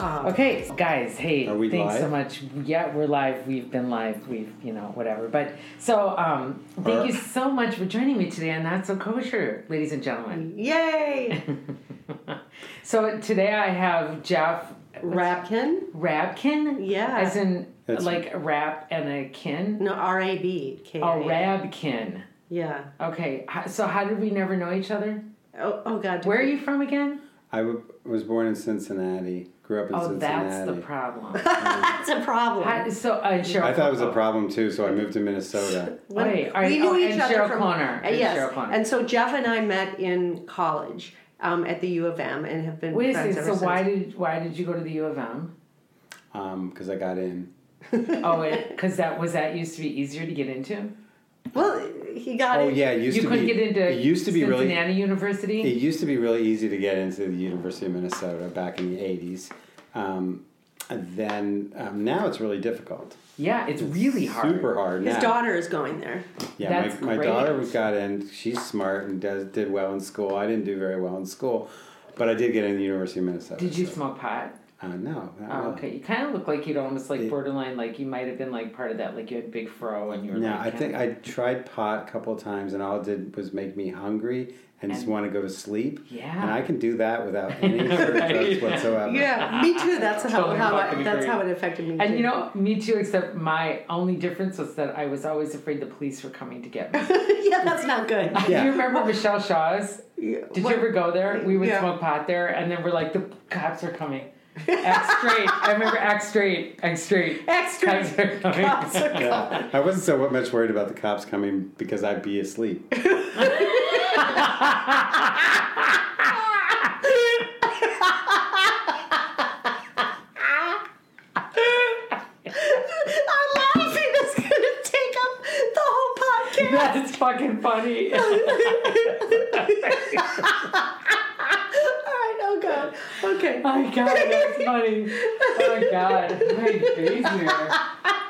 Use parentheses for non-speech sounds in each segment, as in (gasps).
Oh. Okay, guys. Hey, Are we thanks so much. Yeah, we're live. We've been live. We've you know whatever. But so um, thank Are- you so much for joining me today on Not So Kosher, ladies and gentlemen. Yay! (laughs) So today I have Jeff Rapkin? Rabkin. Yeah. As in That's- like a rap and a kin. No, R A B K. Oh, Rabkin. Yeah. Okay. So how did we never know each other? Oh, oh God. Where are you from again? I w- was born in Cincinnati. Grew up in Oh, Cincinnati. that's the problem. (laughs) That's a problem. How, so uh, Cheryl. I thought it was a problem too, so I moved to Minnesota. Wait, are we you- knew oh, each and other Cheryl from Cloner. Uh, And yes, Cheryl Cloner. and so Jeff and I met in college um, at the U of M and have been Wait a friends second. ever So why since. did why did you go to the U of M? Because Um, I got in. (laughs) Oh, because that was that used to be easier to get into. Well, he got Oh it. yeah, it used you to couldn't be. get into it used to be really. University. It used to be really easy to get into the University of Minnesota back in the '80s. Um, then um, now it's really difficult. yeah, it's really hard. Super hard His now. daughter is going there. Yeah, That's my, my great. daughter got in. She's smart and does did well in school. I didn't do very well in school, but I did get in the University of Minnesota. Did you so- smoke pot? Uh, no. Not Oh, really. okay. You kind of look like you'd almost like It- borderline, like you might have been like part of that, like you had big fro and you were. No, like, I think I tried pot a couple of times, and all it did was make me hungry and, just want to go to sleep. Yeah. And I can do that without (laughs) any sort drugs whatsoever. Yeah, me too. That's how, Totally how fucking I, that's how it affected me. And too. you know, me too. Except my only difference was that I was always afraid the police were coming to get me. (laughs) yeah, that's not good. Yeah. (laughs) Do you remember Michelle Shaw's? Yeah, Did what- you ever go there? We would Yeah. smoke pot there, and then we're like, the cops are coming. Act straight. I remember act straight. Act straight. Extra. Cops are coming. Cops are Yeah. I wasn't so much worried about the cops coming because I'd be asleep. (laughs) I'm laughing. It's gonna take up the whole podcast. That's fucking funny. (laughs) All right, oh god. Okay. Oh (laughs) my god, that's funny. Oh my god, my face here.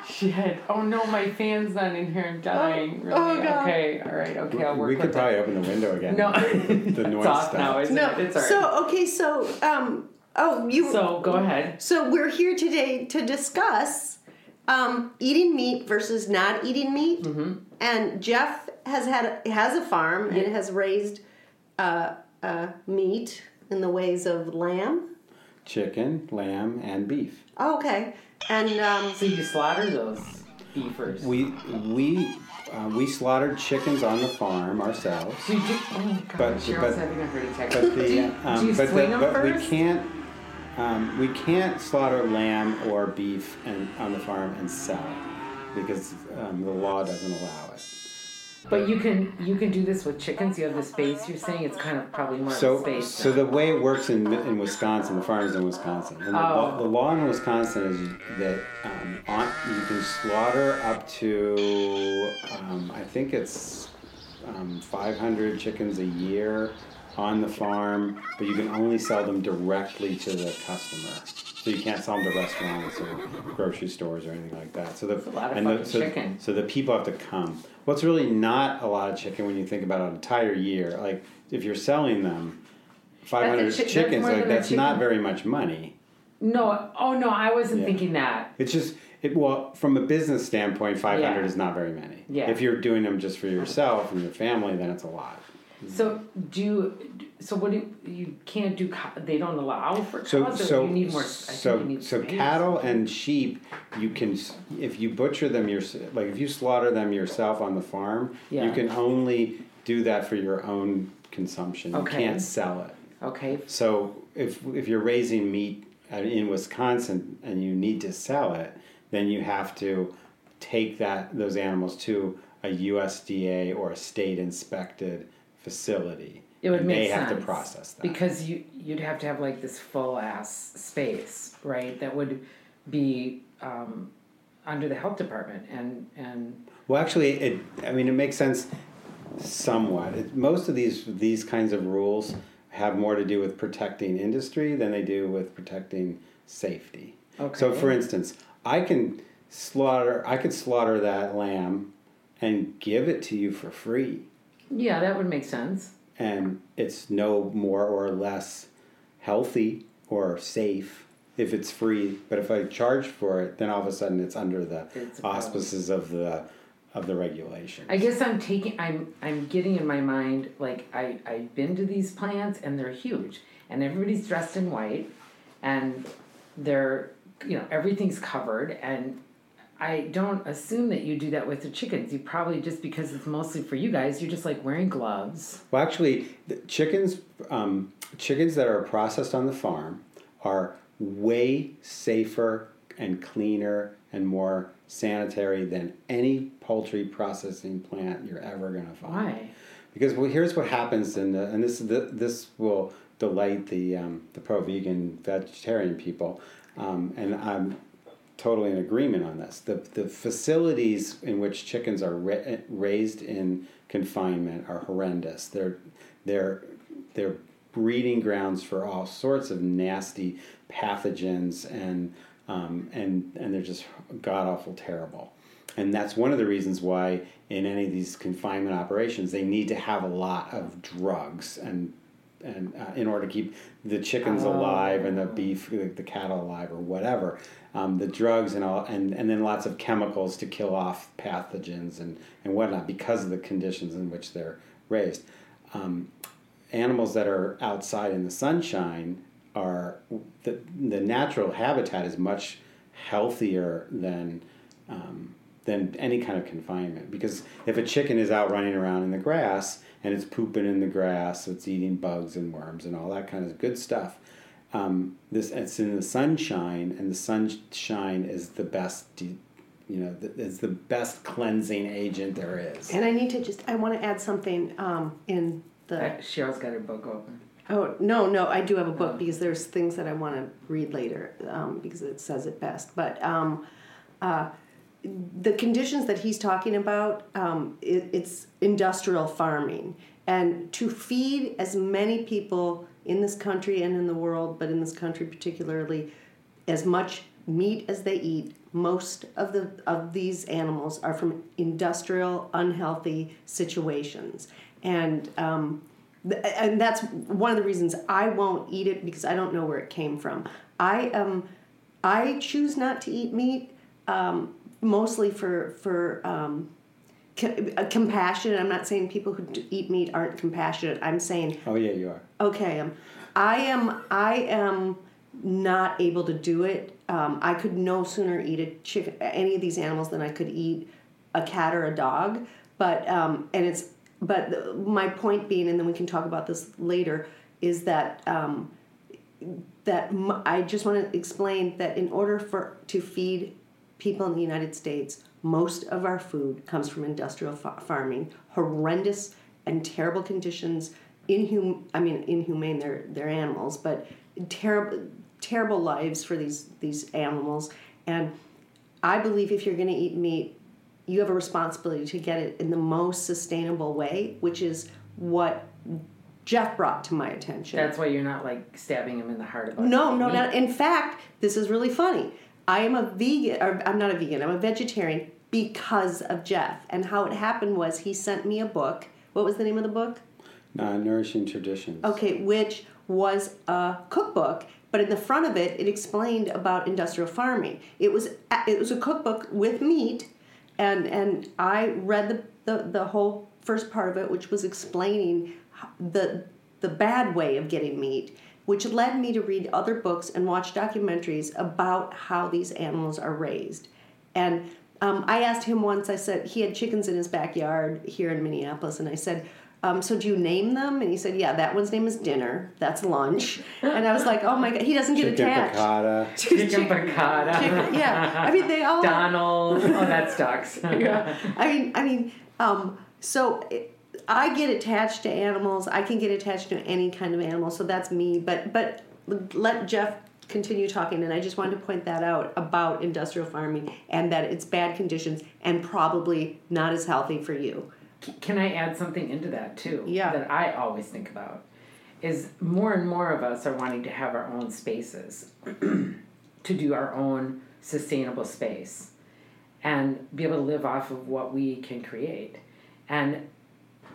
Shit. Oh no, my fan's not in here. I'm dying. Really? oh, God. Okay. All right. Okay, I'll work we could it. probably open the window again. No, (laughs) the (laughs) it's noise off now, isn't No. it? It's alright. So okay, so um oh you So go ahead. So we're here today to discuss um, eating meat versus not eating meat. Mm-hmm. And Jeff has had has a farm and has raised uh, uh, meat in the ways of lamb. Chicken, lamb, and beef. Oh, okay, and um, So you slaughter those beefers. We we uh, we slaughtered chickens on the farm ourselves. So you do. Oh my god, But- Cheryl's but- having a heart attack. But (laughs) do you, um, do you but, swing the, them but we can't um, we can't slaughter lamb or beef and, on the farm and sell it because um, the law doesn't allow it. But you can you can do this with chickens. You have the space. You're saying it's kind of probably more of a So, space. so the way it works in, in Wisconsin, the farms in Wisconsin, and the, law, Oh. the law in Wisconsin is that um, on, you can slaughter up to, um, I think it's um, 500 chickens a year on the farm, but you can only sell them directly to the customer. So you can't sell them to restaurants or grocery stores or anything like that. So the a lot of and the, so, chicken. so the people have to come. What's really not a lot of chicken when you think about an entire year. Like if you're selling them, 500 That's chi- chickens, more like that's not very much money. no, oh no, I wasn't Yeah. thinking that. It's just it. Well, from a business standpoint, 500 Yeah. is not very many. Yeah. If you're doing them just for yourself and your family, then it's a lot. So do? So what do you, you can't do? They don't allow for cows. So or so you need more. So so cattle and sheep, you can if you butcher them your like if you slaughter them yourself on the farm, Yeah. you can only do that for your own consumption. Okay. You can't sell it. Okay. So if if you're raising meat in Wisconsin and you need to sell it, then you have to take that those animals to a USDA or a state inspected facility. It would make they sense have to process that. because you you'd have to have like this full ass space, right? That would be um, under the health department and and Well, actually, it. I mean, it makes sense somewhat. It, most of these these kinds of rules have more to do with protecting industry than they do with protecting safety. Okay. So, for instance, I can slaughter. I could slaughter that lamb and give it to you for free, yeah, that would make sense. and it's no more or less healthy or safe if it's free. But if I charge for it, then all of a sudden it's under the It's auspices of the of the regulation. I guess I'm taking I'm I'm getting in my mind like I I've been to these plants and they're huge and everybody's dressed in white and they're you know everything's covered and I don't assume that you do that with the chickens. You probably just because it's mostly for you guys, you're just like wearing gloves. Well, actually, the chickens um, chickens that are processed on the farm are way safer and cleaner and more sanitary than any poultry processing plant you're ever going to find. Why? Because well, here's what happens, in the, and this this will delight the um, the pro vegan vegetarian people, um, and I'm totally in agreement on this. The the facilities in which chickens are ra- raised in confinement are horrendous. They're they're they're breeding grounds for all sorts of nasty pathogens and um, and and they're just god awful terrible. And that's one of the reasons why in any of these confinement operations they need to have a lot of drugs and and uh, in order to keep the chickens Oh. alive and the beef, the, the cattle alive or whatever, um, the drugs and all, and, and then lots of chemicals to kill off pathogens and, and whatnot because of the conditions in which they're raised. Um, animals that are outside in the sunshine are the, the natural habitat is much healthier than um, than any kind of confinement because if a chicken is out running around in the grass and it's pooping in the grass it's eating bugs and worms and all that kind of good stuff um, this it's in the sunshine and the sunshine is the best de- you know th- is the best cleansing agent there is And I need to just, I want to add something um, in the. Uh, Cheryl's got her book open. Oh, no, no, I do have a book because there's things that I want to read later um, because it says it best. But um, uh, the conditions that he's talking about, um, it, it's industrial farming. And to feed as many people in this country and in the world, but in this country particularly, as much meat as they eat, most of the of these animals are from industrial, unhealthy situations, and um, th- and that's one of the reasons I won't eat it because I don't know where it came from. I um, I choose not to eat meat um, mostly for for um, uh, compassion. I'm not saying people who eat meat aren't compassionate. I'm saying oh yeah you are okay um, i am i am not able to do it um, i could no sooner eat a chicken any of these animals than i could eat a cat or a dog but um, and it's but the, my point being and then we can talk about this later is that um, that m- I just want to explain that in order for to feed people in the United States, most of our food comes from industrial fa- farming, horrendous and terrible conditions. Inhum, I mean, inhumane. They're they're animals, but terrible terrible lives for these these animals. And I believe if you're going to eat meat, you have a responsibility to get it in the most sustainable way, which is what Jeff brought to my attention. That's why you're not like stabbing him in the heart about No, no, not. In fact, this is really funny. I am a vegan, or I'm not a vegan. I'm a vegetarian because of Jeff. And how it happened was he sent me a book. What was the name of the book? uh, nourishing traditions Okay, which was a cookbook, but in the front of it, it explained about industrial farming. It was it was a cookbook with meat, and and I read the the, the whole first part of it, which was explaining the the bad way of getting meat, which led me to read other books and watch documentaries about how these animals are raised, and. Um, I asked him once. I said he had chickens in his backyard here in Minneapolis, and I said, um, so do you name them? And he said, yeah, that one's name is dinner. That's lunch. And I was like, oh my god, he doesn't get chicken attached. piccata (laughs) Chicken piccata. Chicken- yeah, I mean they all. (laughs) Donald. Oh, that sucks. (laughs) yeah. I mean, I mean, um, so it, I get attached to animals. I can get attached to any kind of animal. So that's me. But but let Jeff continue talking. And I just wanted to point that out about industrial farming and that it's bad conditions and probably not as healthy for you. Can I add something into that too? Yeah. That I always think about is more and more of us are wanting to have our own spaces, (clears throat) to do our own sustainable space, and be able to live off of what we can create. And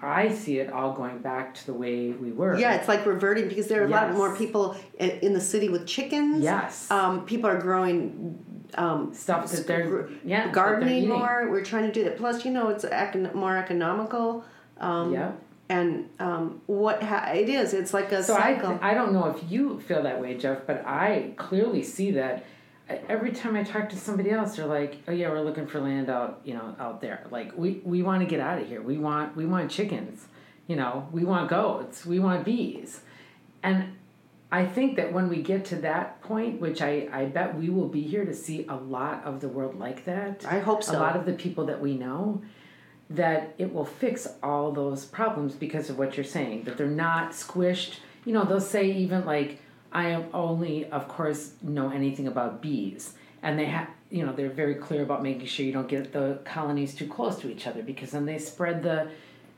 I see it all going back to the way we were. Yeah, it's like reverting because there are a lot more people in the city with chickens. Yes. Um, people are growing um, Stuff that they're yeah that they're gardening more. We're trying to do that. Plus, you know, it's econ- more economical. Um, Yeah. And um, what ha- it is, it's like a So I, cycle. I don't know if you feel that way, Jeff, but I clearly see that. Every time I talk to somebody else, they're like, "Oh yeah, we're looking for land out, you know, out there. Like we, we want to get out of here. We want we want chickens, you know, we want goats, we want bees," and I think that when we get to that point, which I, I bet we will be here to see a lot of the world like that. I hope so. A lot of the people that we know, that it will fix all those problems because of what you're saying, that they're not squished. You know, they'll say even like, I only, of course, know anything about bees. And they have, you know, they're very clear about making sure you don't get the colonies too close to each other because then they spread the,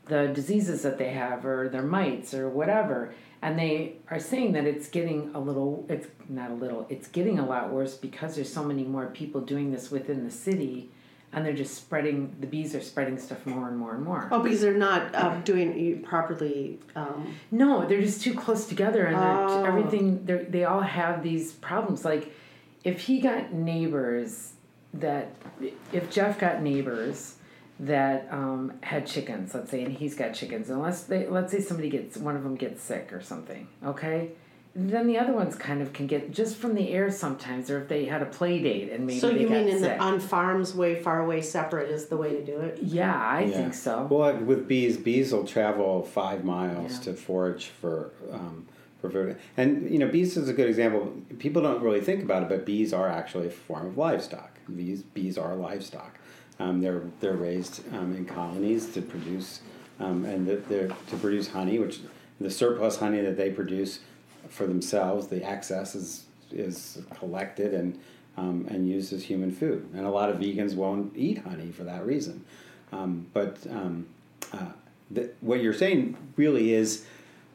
the diseases that they have or their mites or whatever. And they are saying that it's getting a little, it's not a little, it's getting a lot worse because there's so many more people doing this within the city and they're just spreading, the bees are spreading stuff more and more and more. oh, because they're not um, doing properly. Um, No, they're just too close together, and Oh. they're, everything. They they all have these problems. Like, if he got neighbors that, if Jeff got neighbors that um, had chickens, let's say, and he's got chickens, unless they, let's say somebody gets one of them gets sick or something, okay. Then the other ones kind of can get just from the air sometimes, or if they had a play date and maybe so they you got mean in the, on farms way far away, separate is the way to do it? yeah, I Yeah. think so. Well, with bees, bees will travel five miles Yeah. to forage for um, for food. And you know, bees is a good example. People don't really think about it, but bees are actually a form of livestock. Bees bees are livestock. Um, they're they're raised um, in colonies to produce um, and that they're to produce honey, which the surplus honey that they produce for themselves, the excess is is collected and um, and used as human food. And a lot of vegans won't eat honey for that reason. Um, but um, uh, what you're saying really is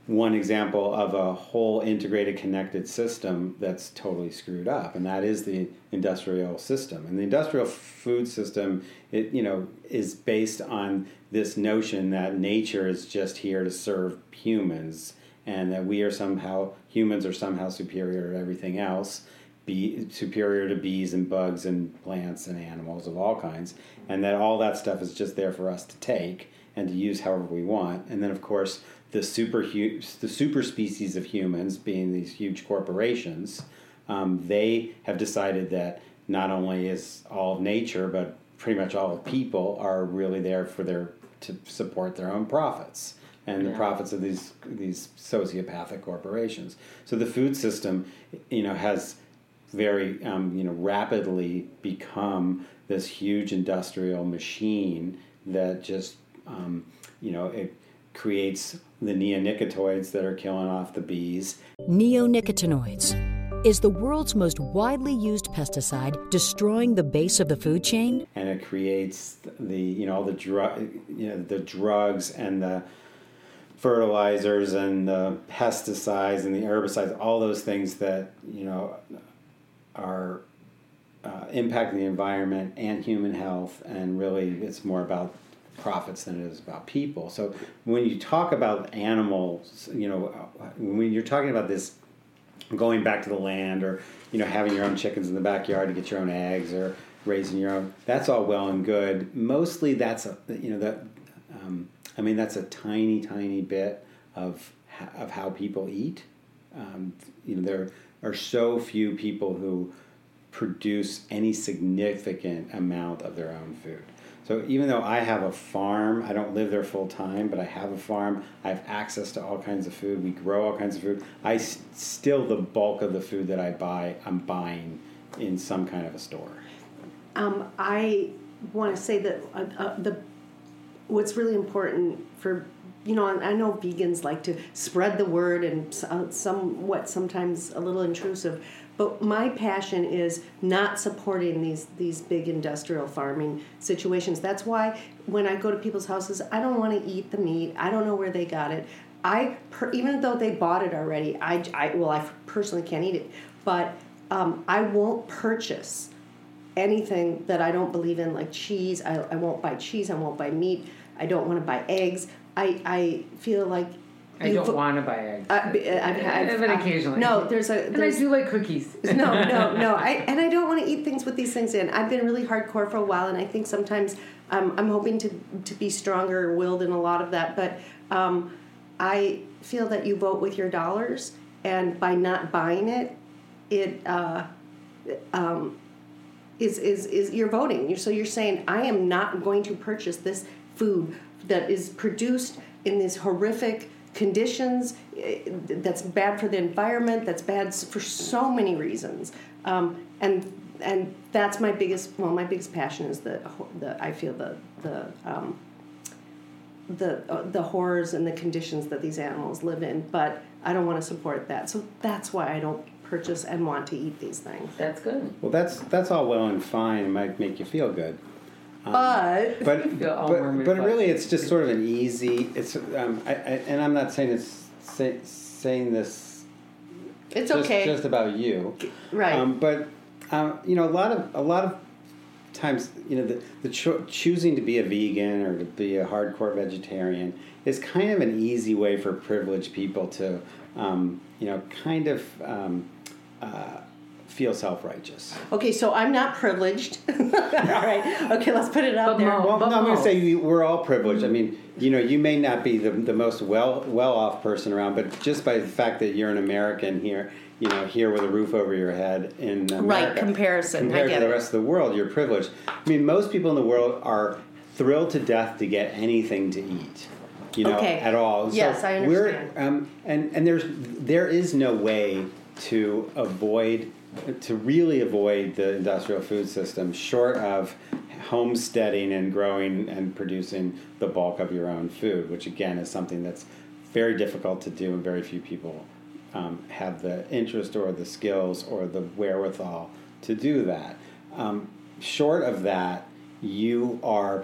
one example of a whole integrated connected system that's totally screwed up and that is the industrial system and the industrial food system it you know is based on this notion that nature is just here to serve humans and that we are somehow humans are somehow superior to everything else be superior to bees and bugs and plants and animals of all kinds and that all that stuff is just there for us to take and to use however we want. And then of course the super the super species of humans being these huge corporations um, they have decided that not only is all of nature but pretty much all of people are really there for their to support their own profits and the Yeah. profits of these these sociopathic corporations. So the food system, you know, has very um, you know rapidly become this huge industrial machine that just um, you know it creates the neonicotinoids that are killing off the bees Neonicotinoids is the world's most widely used pesticide destroying the base of the food chain and it creates the you know all the drug you know the drugs and the fertilizers and the pesticides and the herbicides all those things that you know are uh, impacting the environment and human health and really it's more about profits than it is about people. So when you talk about animals you know when you're talking about this going back to the land or you know having your own chickens in the backyard to get your own eggs or raising your own that's all well and good. Mostly that's a you know that um, i mean that's a tiny tiny bit of of how people eat um, you know there are so few people who produce any significant amount of their own food so even though I have a farm, I don't live there full time, but I have a farm. I have access to all kinds of food. We grow all kinds of food. I s- still the bulk of the food that I buy, I'm buying in some kind of a store. Um, I want to say that uh, uh, the what's really important for you know I know vegans like to spread the word and uh, somewhat sometimes a little intrusive, but my passion is not supporting these these big industrial farming situations. That's why when I go to people's houses, I don't want to eat the meat. I don't know where they got it. I per, even though they bought it already, I, I well I personally can't eat it, but um, I won't purchase anything that I don't believe in, like cheese. I, I won't buy cheese. I won't buy meat. I don't want to buy eggs. I I feel like I don't want to buy eggs. Uh, I've, I've, I've, I've- occasionally. No, there's a and I do like cookies. (laughs) no, no, (laughs) no. I and I don't want to eat things with these things in. I've been really hardcore for a while, and I think sometimes um, I'm hoping to to be stronger willed in a lot of that. But um, I feel that you vote with your dollars, and by not buying it, it uh, um, is is is you're voting. You're, so you're saying I am not going to purchase this food that is produced in these horrific conditions. eh, That's bad for the environment. That's bad for so many reasons. Um, and and that's my biggest well, my biggest passion is the the I feel the the um, the uh, the horrors and the conditions that these animals live in. But I don't want to support that. So that's why I don't purchase and want to eat these things. That's good. Well, that's that's all well and fine. It might make you feel good. But (laughs) but but, but really it's just sort of an easy it's um, I, I, and i'm not saying it's say, saying this it's just, okay. just about you right. um, but um, you know a lot of a lot of times you know the, the cho- choosing to be a vegan or to be a hardcore vegetarian is kind of an easy way for privileged people to um, you know kind of um, uh, feel self-righteous Okay, so I'm not privileged. (laughs) all right. Okay, let's put it out But there. Mo- Well, no, I'm going to say we, we're all privileged. I mean, you know, you may not be the, the most well well off person around, but just by the fact that you're an American here, you know, here with a roof over your head in America, comparison. I compared get to the it. rest of the world, you're privileged. I mean, most people in the world are thrilled to death to get anything to eat. You know, Okay. at all. Yes, I understand. We're, um, and and there's there is no way to avoid to really avoid the industrial food system short of homesteading and growing and producing the bulk of your own food, which again is something that's very difficult to do and very few people um, have the interest or the skills or the wherewithal to do that. Um, short of that, you are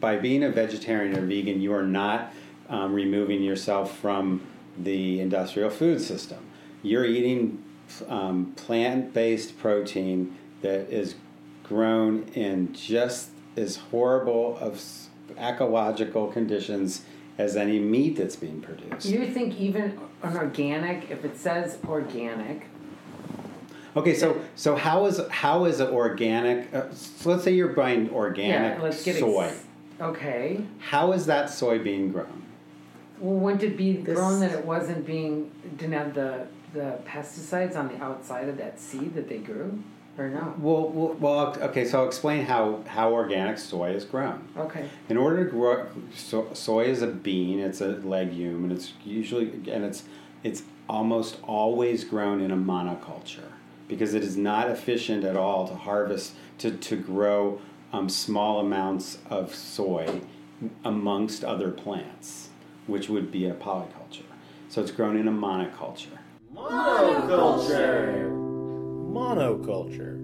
by being a vegetarian or vegan, you are not um, removing yourself from the industrial food system. You're eating um, plant-based protein that is grown in just as horrible of ecological conditions as any meat that's being produced. You think even an organic, if it says organic, Okay, so so how is how is it organic? Uh, so let's say you're buying organic yeah, let's get ex- soy. okay. How is that soy being grown? Well, wouldn't it be This- grown that it wasn't being didn't have the the pesticides on the outside of that seed that they grew, or no? Well, well, well okay. So I'll explain how how organic soy is grown. Okay. In order to grow, so, soy is a bean. It's a legume, and it's usually and it's it's almost always grown in a monoculture because it is not efficient at all to harvest to to grow um, small amounts of soy amongst other plants, which would be a polyculture. So it's grown in a monoculture. Monoculture. Monoculture.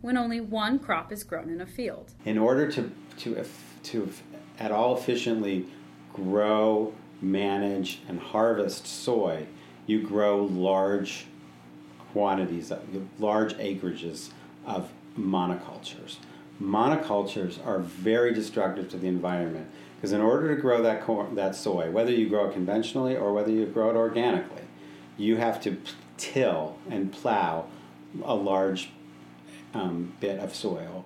when only one crop is grown in a field. in order to to to at all efficiently grow, manage, and harvest soy, you grow large quantities, of, large acreages of monocultures. Monocultures are very destructive to the environment because in order to grow that corn, that soy, whether you grow it conventionally or whether you grow it organically, you have to till and plow a large um, bit of soil,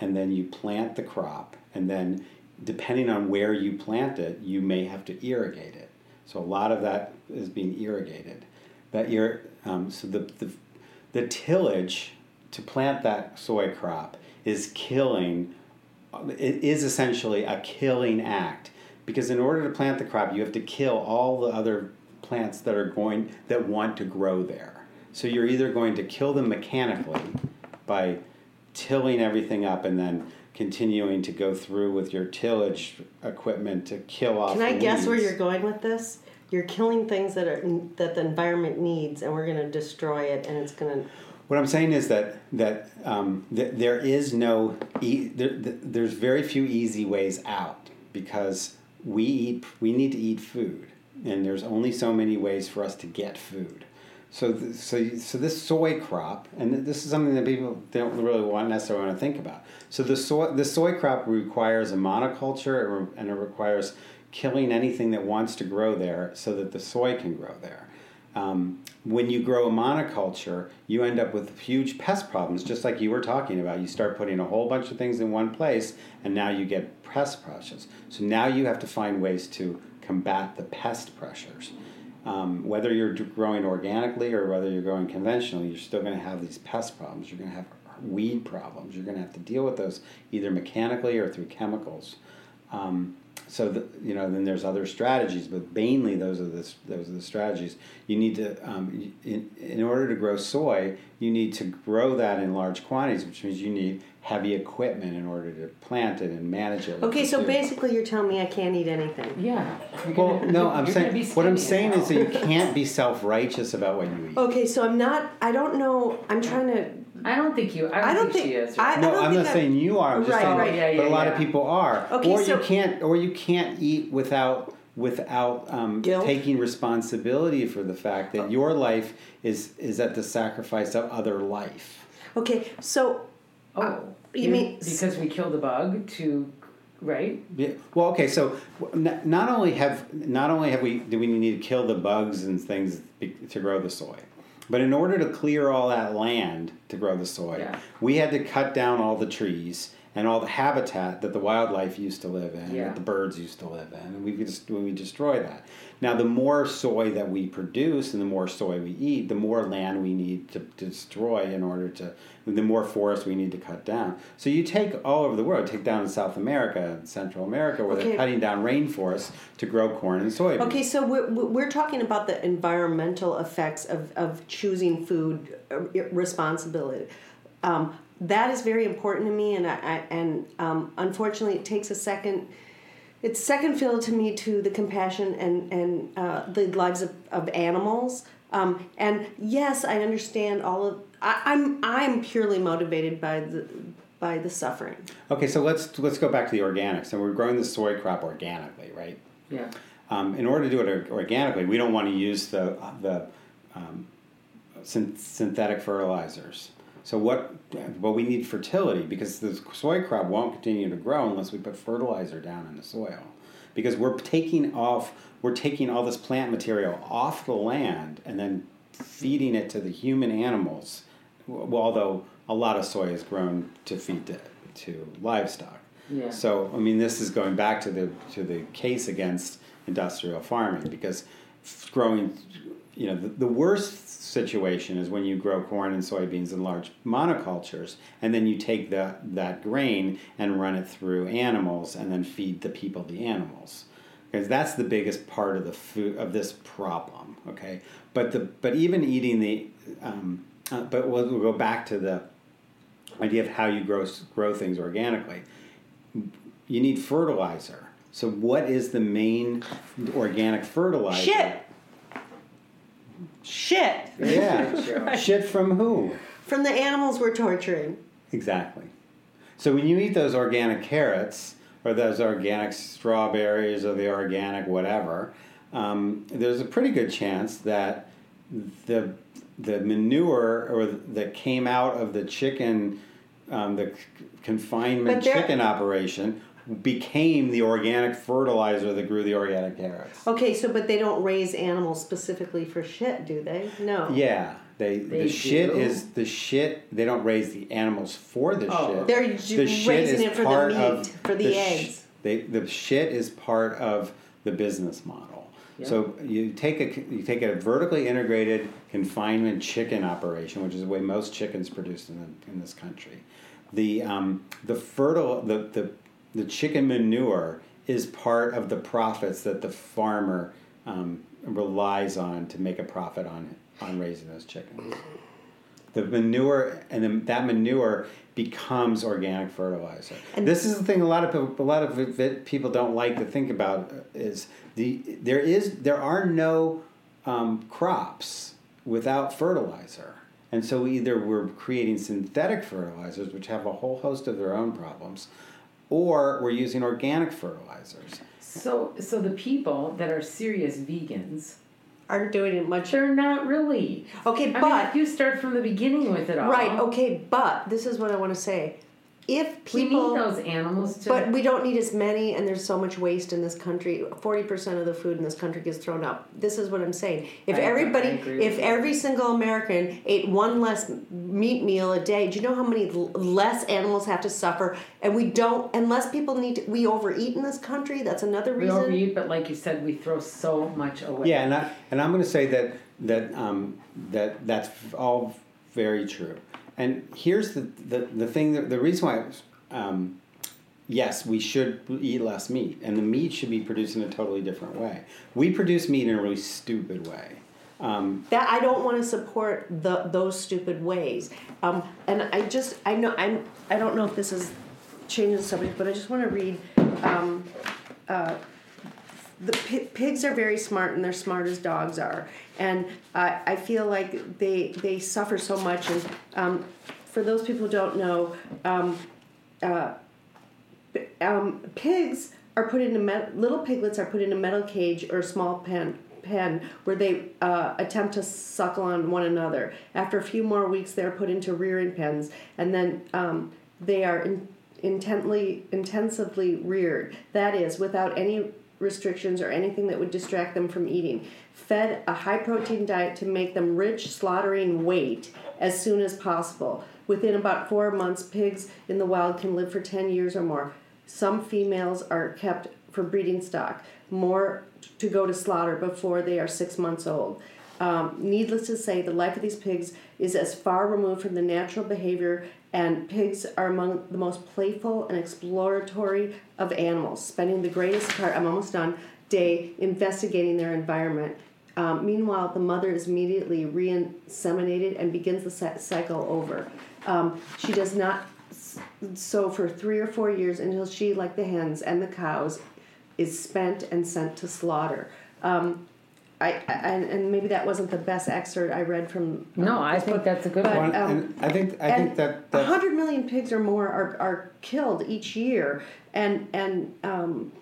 and then you plant the crop, and then depending on where you plant it, you may have to irrigate it. So a lot of that is being irrigated. That ir- um, so the, the the tillage to plant that soy crop is killing. It is essentially a killing act because in order to plant the crop, you have to kill all the other plants that are going that want to grow there. So you're either going to kill them mechanically by tilling everything up and then continuing to go through with your tillage equipment to kill off. Can I the guess where you're going with this? You're killing things that are that the environment needs, and we're going to destroy it, and it's going to. What I'm saying is that that um, th- there is no e- there, th- there's very few easy ways out because we eat we need to eat food and there's only so many ways for us to get food. So th- so so this soy crop and this is something that people don't really want necessarily want to think about. So the soy the soy crop requires a monoculture and it requires killing anything that wants to grow there so that the soy can grow there. Um, when you grow a monoculture, you end up with huge pest problems, just like you were talking about. You start putting a whole bunch of things in one place, and now you get pest pressures. So now you have to find ways to combat the pest pressures. Um, whether you're growing organically or whether you're growing conventionally, you're still going to have these pest problems. You're going to have weed problems. You're going to have to deal with those either mechanically or through chemicals. Um, so the, you know then there's other strategies, but mainly those are the those are the strategies. You need to um, in, in order to grow soy, you need to grow that in large quantities, which means you need heavy equipment in order to plant it and manage it. Okay, so basically you're telling me I can't eat anything. Yeah. You're Well, no, I'm saying what I'm saying as is that you can't be (laughs) self righteous about what you eat. Okay, so I'm not. I don't know. I'm trying to. I don't think you. I don't, I don't think, she think- is. I, I no, I'm not I- saying you are. I'm just Right, saying right. Yeah, yeah, but a yeah, lot of people are. Okay, or so- you can't or you can't eat without without um, taking responsibility for the fact that your life is is at the sacrifice of other life. Okay, so oh, uh, you mean- because we killed a bug to, right? Yeah. Well, okay. So w- n- not only have not only have we do we need to kill the bugs and things to grow the soy, but in order to clear all that land to grow the soy, Yeah. we had to cut down all the trees and all the habitat that the wildlife used to live in, Yeah. that the birds used to live in, and we just when we destroy that. Now, the more soy that we produce and the more soy we eat, the more land we need to destroy in order to, the more forest we need to cut down. So you take all over the world, take down in South America and Central America, where Okay. they're cutting down rainforests to grow corn and soy. Okay, so we're, we're talking about the environmental effects of, of choosing food uh, responsibility. Um, that is very important to me, and I, I and um, unfortunately, it takes a second. It's second fiddle to me to the compassion and and uh, the lives of, of animals. Um, and yes, I understand all of. I, I'm I'm purely motivated by the by the suffering. Okay, so let's let's go back to the organics, and we're growing the soy crop organically, right? Yeah. Um, in order to do it organically, we don't want to use the the um, synthetic fertilizers. So what? Well, we need fertility because the soy crop won't continue to grow unless we put fertilizer down in the soil. Because we're taking off, we're taking all this plant material off the land and then feeding it to the human animals. Well, although a lot of soy is grown to feed to, to livestock. Yeah. So I mean, this is going back to the to the case against industrial farming because growing, you know, the, the worst situation is when you grow corn and soybeans in large monocultures, and then you take that that grain and run it through animals, and then feed the people the animals, because that's the biggest part of the food of this problem. Okay, but the but even eating the, um, uh, but we'll, we'll go back to the idea of how you grow grow things organically you need fertilizer. So, what is the main organic fertilizer? Shit. Shit. Yeah. (laughs) Shit from who? From the animals we're torturing. Exactly. So, when you eat those organic carrots or those organic strawberries or the organic whatever, um, there's a pretty good chance that the the manure or that came out of the chicken, um, the confinement chicken operation, became the organic fertilizer that grew the organic carrots. Okay, so but they don't raise animals specifically for shit, do they? No. Yeah, they, They the shit do. is the shit. They don't raise the animals for the Oh. shit. They're the shit raising is it for the part meat, of for the sh- eggs. they the shit is part of the business model. Yeah. So you take a you take a vertically integrated confinement chicken operation, which is the way most chickens produced in the, in this country. The um, the fertile the, the the chicken manure is part of the profits that the farmer um, relies on to make a profit on on raising those chickens. The manure and then that manure becomes organic fertilizer. And- this is the thing a lot of people, a lot of people don't like to think about is the there is there are no um, crops without fertilizer. And so either we're creating synthetic fertilizers, which have a whole host of their own problems, or we're using organic fertilizers. So, so the people that are serious vegans, Aren't doing it much. they're not really. Okay, I but mean, if you start from the beginning with it all, right. Okay, but this is what I want to say. If We people need those animals to. but we don't need as many, and there's so much waste in this country. Forty percent of the food in this country gets thrown out. This is what I'm saying. If I- I everybody, agree if you. every single American ate one less meat meal a day, do you know how many less animals have to suffer? And we don't, unless people need to. We overeat in this country. That's another we reason. overeat, but like you said, we throw so much away. Yeah, and I and I'm going to say that that um, that that's all very true. And here's the the, the thing that the reason why. Um, Yes, we should eat less meat, and the meat should be produced in a totally different way. We produce meat in a really stupid way. Um, that I don't want to support the those stupid ways. Um, and I just I know I'm I don't know if this is changing the subject, but I just want to read. Um, uh, the pi- pigs are very smart, and they're smart as dogs are, and I I feel like they they suffer so much. And um, for those people who don't know, um, uh, um, pigs are put in a little piglets are put in a metal cage or a small pen pen where they uh, attempt to suckle on one another. After a few more weeks, they are put into rearing pens, and then um, they are in, intently intensively reared. That is, without any restrictions or anything that would distract them from eating. Fed a high protein diet to make them rich, slaughtering weight as soon as possible. Within about four months, pigs in the wild can live for 10 years or more. Some females are kept for breeding stock, more to go to slaughter before they are six months old. Um, needless to say, the life of these pigs is as far removed from the natural behavior, and pigs are among the most playful and exploratory of animals, spending the greatest part, I'm almost done, day investigating their environment. Um, meanwhile, the mother is immediately re inseminated and begins the cycle over. Um, she does not so for three or four years until she, like the hens and the cows, is spent and sent to slaughter. Um, I, I and, and maybe that wasn't the best excerpt I read from. um, No, I think book, that's a good but, one. one- um, and I think I and think that a hundred million pigs or more are, are killed each year, and and um,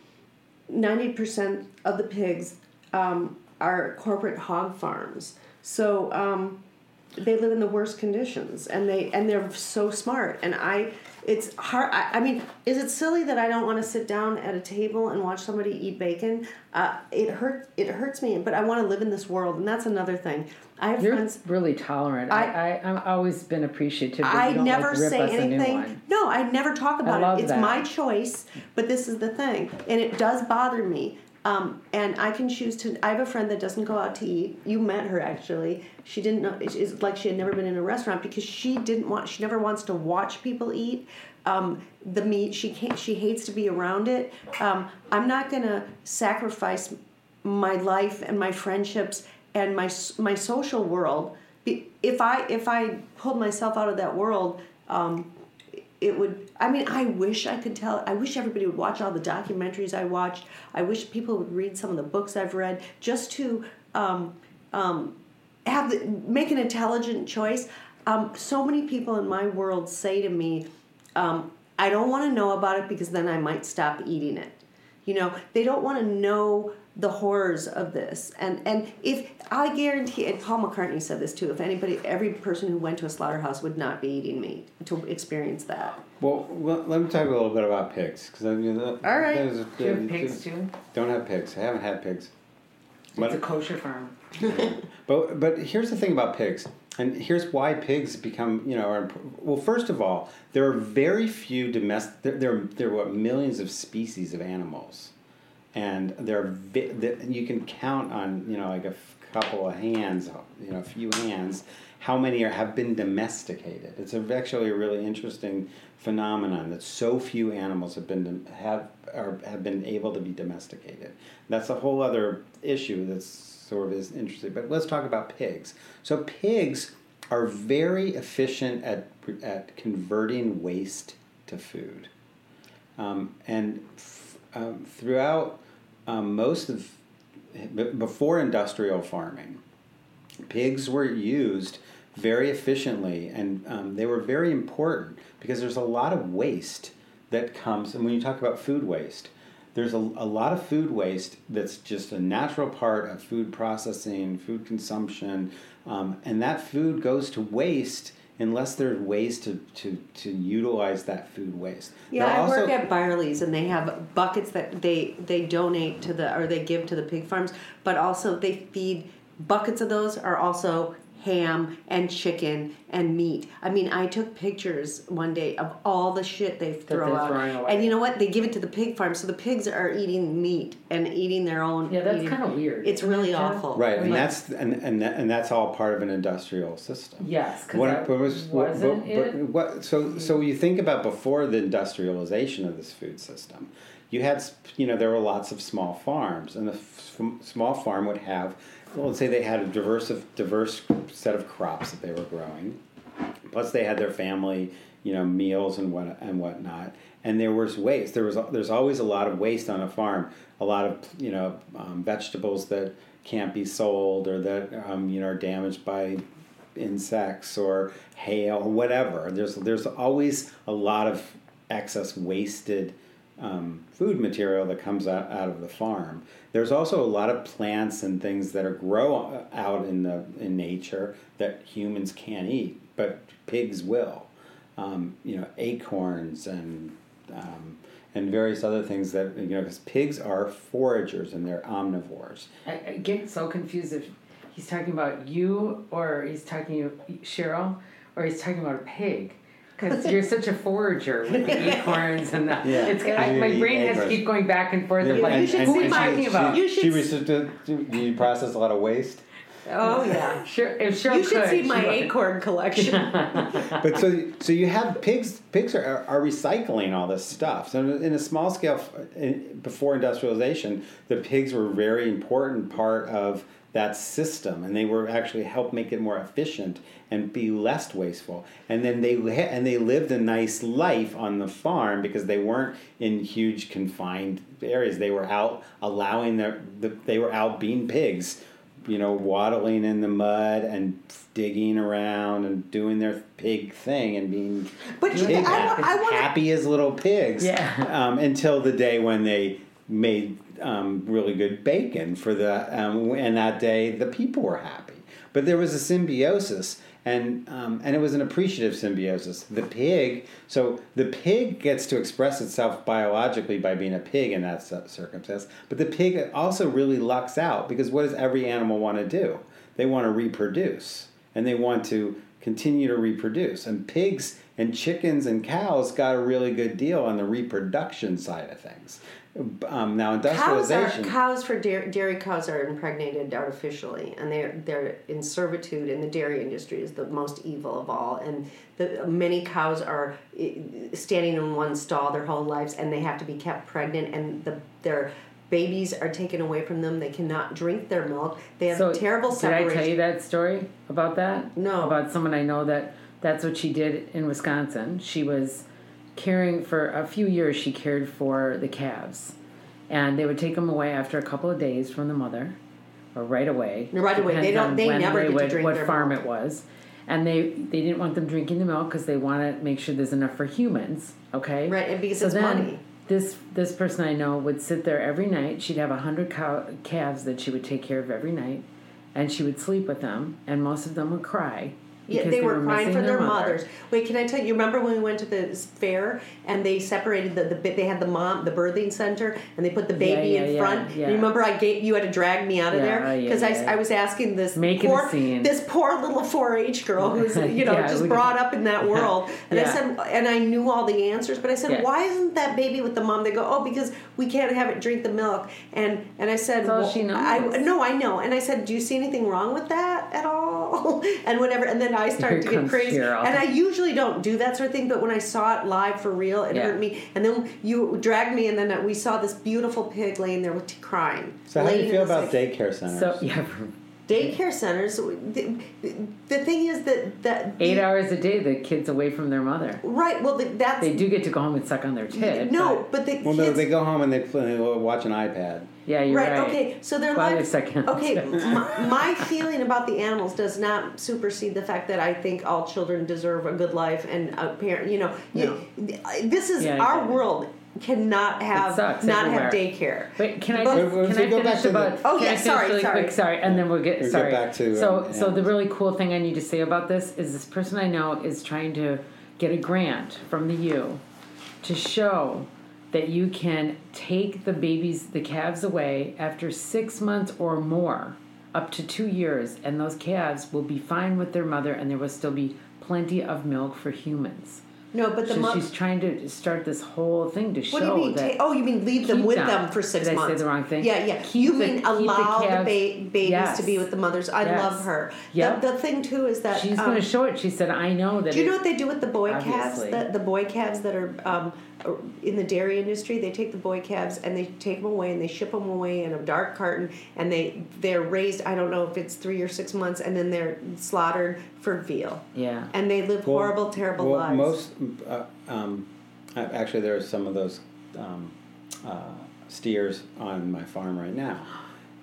ninety percent of the pigs um, are corporate hog farms. So um, they live in the worst conditions, and they and they're so smart. And I, it's hard. I, I mean, is it silly that I don't want to sit down at a table and watch somebody eat bacon? Uh, it hurt. It hurts me, but I want to live in this world, and that's another thing. I have You're friends. really tolerant. I, I- I've always been appreciative. I never like say anything. No, I never talk about it. It's that. my choice, but this is the thing, and it does bother me. Um, and I can choose to. I have a friend that doesn't go out to eat. You met her actually. She didn't know. It's like she had never been in a restaurant because she didn't want. She never wants to watch people eat. Um, the meat she can't. She hates to be around it. Um, I'm not gonna sacrifice my life and my friendships and my my social world. If I if I pulled myself out of that world, um, it would. I mean, I wish I could tell. I wish everybody would watch all the documentaries I watched. I wish people would read some of the books I've read just to um, um, have the, make an intelligent choice. Um, so many people in my world say to me, um, "I don't want to know about it because then I might stop eating it." You know, they don't want to know the horrors of this. And and if I guarantee, and Paul McCartney said this too. If anybody, every person who went to a slaughterhouse would not be eating meat to experience that. well, well, let me talk a little bit about pigs because I mean, All right. Do you have pigs too? Don't have pigs. I haven't had pigs. It's a kosher farm. (laughs) But but here's the thing about pigs, and here's why pigs become you know are well. First of all, there are very few domestic. There there, there are what millions of species of animals, and that you can count on you know like a f- couple of hands, you know, a few hands, how many are have been domesticated. It's actually a really interesting phenomenon that so few animals have been have are, have been able to be domesticated. That's a whole other issue that's sort of is interesting. But let's talk about pigs. So pigs are very efficient at at converting waste to food, um, and f- um, throughout um, most of before industrial farming, pigs were used very efficiently and um, they were very important because there's a lot of waste that comes and when you talk about food waste there's a, a lot of food waste that's just a natural part of food processing food consumption um, and that food goes to waste unless there's ways to, to, to utilize that food waste. Yeah, I also- work at Byerly's and they have buckets that they they donate to the or they give to the pig farms, but also they feed buckets of those are also ham and chicken and meat. I mean, I took pictures one day of all the shit they throw out, away. and you know what? They give it to the pig farm, so the pigs are eating meat and eating their own. Yeah, that's kinda weird, It's really it, awful. Right, and Like- that's and and that, and that's all part of an industrial system. Yes, 'cause What- that was- what- wasn't but- but it? what- so so you think about before the industrialization of this food system, you had you know there were lots of small farms, and the f- f- small farm would have, well, let's say they had a diverse diverse set of crops that they were growing, plus they had their family you know meals and what and whatnot. And there was waste. There was there's always a lot of waste on a farm. A lot of you know um, vegetables that can't be sold or that um, you know are damaged by insects or hail or whatever. There's there's always a lot of excess wasted um, food material that comes out, out of the farm. There's also a lot of plants and things that are grow out in the in nature that humans can't eat, but pigs will. Um, you know, acorns and um, and various other things that you know, because pigs are foragers and they're omnivores. I, I get so confused if he's talking about you or he's talking Cheryl or he's talking about a pig. Because you're such a forager with the (laughs) acorns and the. Yeah. It's, I, my You brain has to keep going back and forth. of like, and- should and- who are you my- talking about? you should She s- was, do, do you process a lot of waste? Oh (laughs) yeah. Sure, if Cheryl You should could, see my would. acorn (laughs) collection. (laughs) but so so you have pigs pigs are, are recycling all this stuff so in a small scale in, before industrialization the pigs were a very important part of that system and they were actually help make it more efficient and be less wasteful and then they and they lived a nice life on the farm because they weren't in huge confined areas they were out allowing their the, they were out being pigs you know, waddling in the mud and digging around and doing their pig thing and being But pig I- happy, I wanna- happy as little pigs. Yeah. Um, until the day when they made um, really good bacon for the, um, and that day the people were happy. But there was a symbiosis, and um, and it was an appreciative symbiosis. The pig, so the pig gets to express itself biologically by being a pig in that circumstance. But the pig also really lucks out because what does every animal want to do? They want to reproduce, and they want to continue to reproduce. And pigs and chickens and cows got a really good deal on the reproduction side of things. Um, now cows are industrialization. cows for dairy, dairy cows are impregnated artificially and they're they're in servitude in the dairy industry is the most evil of all and the many cows are standing in one stall their whole lives and they have to be kept pregnant and the their babies are taken away from them they cannot drink their milk they have So, terrible did I tell you that story about that? No. About someone I know that that's what she did in Wisconsin. She was caring for a few years. She cared for the calves, and they would take them away after a couple of days from the mother, or right away. Right away. They don't- they never get to would, drink what their farm milk. it was. And they, they didn't want them drinking the milk because they want to make sure there's enough for humans. Okay, Right, and because so it's then money. This this person I know would sit there every night. She'd have a hundred cow calves that she would take care of every night, and she would sleep with them. And most of them would cry. Yeah, because they were crying for their mother. mothers. Wait, can I tell you? You remember when we went to the fair and they separated the, the? They had the mom, the birthing center, and they put the baby yeah, in yeah, front. yeah. You remember I gave you had to drag me out of there yeah, because I. I was asking this Making poor scene. this poor little 4-H girl (laughs) who's you know just brought up in that (laughs) world, and I said, and I knew all the answers, but I said, why isn't that baby with the mom? They go, oh, because we can't have it drink the milk, and and I said, well, she knows. I, no, I know, and I said, do you see anything wrong with that at all? (laughs) and whatever, and then I started Here to get crazy, Cheryl. and I usually don't do that sort of thing, but when I saw it live for real, it Yeah. hurt me. And then you dragged me, and then we saw this beautiful pig laying there with crying. so how do you feel about sick- daycare centers? So (laughs) yeah, daycare centers? The, the thing is that that eight the- hours a day, the kids away from their mother. Right. Well, the, that's They do get to go home and suck on their tit. no, but the well, kids. no, they go home and they, play, they watch an iPad. yeah, you're right, right. okay so their While they're lives sucking on okay (laughs) my, my feeling about the animals does not supersede the fact that i think all children deserve a good life and a parent you know you- this is Yeah, our get it. world cannot have sucks not everywhere. have daycare. Wait, can I But- just, Wait, wait, can so I go back finish to the- about? Oh, yeah, sorry, really sorry. Quick, sorry, and then we'll get We'll get sorry. back to, so, um, so the really cool thing I need to say about this is this person I know is trying to get a grant from the U to show that you can take the babies, the calves away after six months or more, up to two years, and those calves will be fine with their mother, and there will still be plenty of milk for humans. No, but the So she's trying to start this whole thing to show What do you mean? that. ta- oh, you mean leave them with them. them for six Did I say months? the wrong thing? Yeah, yeah. Keep you the- mean the allow the, calves- ba- babies to be with the mothers? I Yes. love her. Yep. The, the thing too is that She's um, going to show it. She said, "I know that." Do you know what they do with the boy calves? Obviously. The, the boy calves that are um, in the dairy industry, they take the boy calves and they take them away and they ship them away in a dark carton and they they're raised. I don't know if it's three or six months, and then they're slaughtered for veal. Yeah. And they live Well- horrible, terrible well, lives. Most, uh, um, actually, there are some of those um, uh, steers on my farm right now.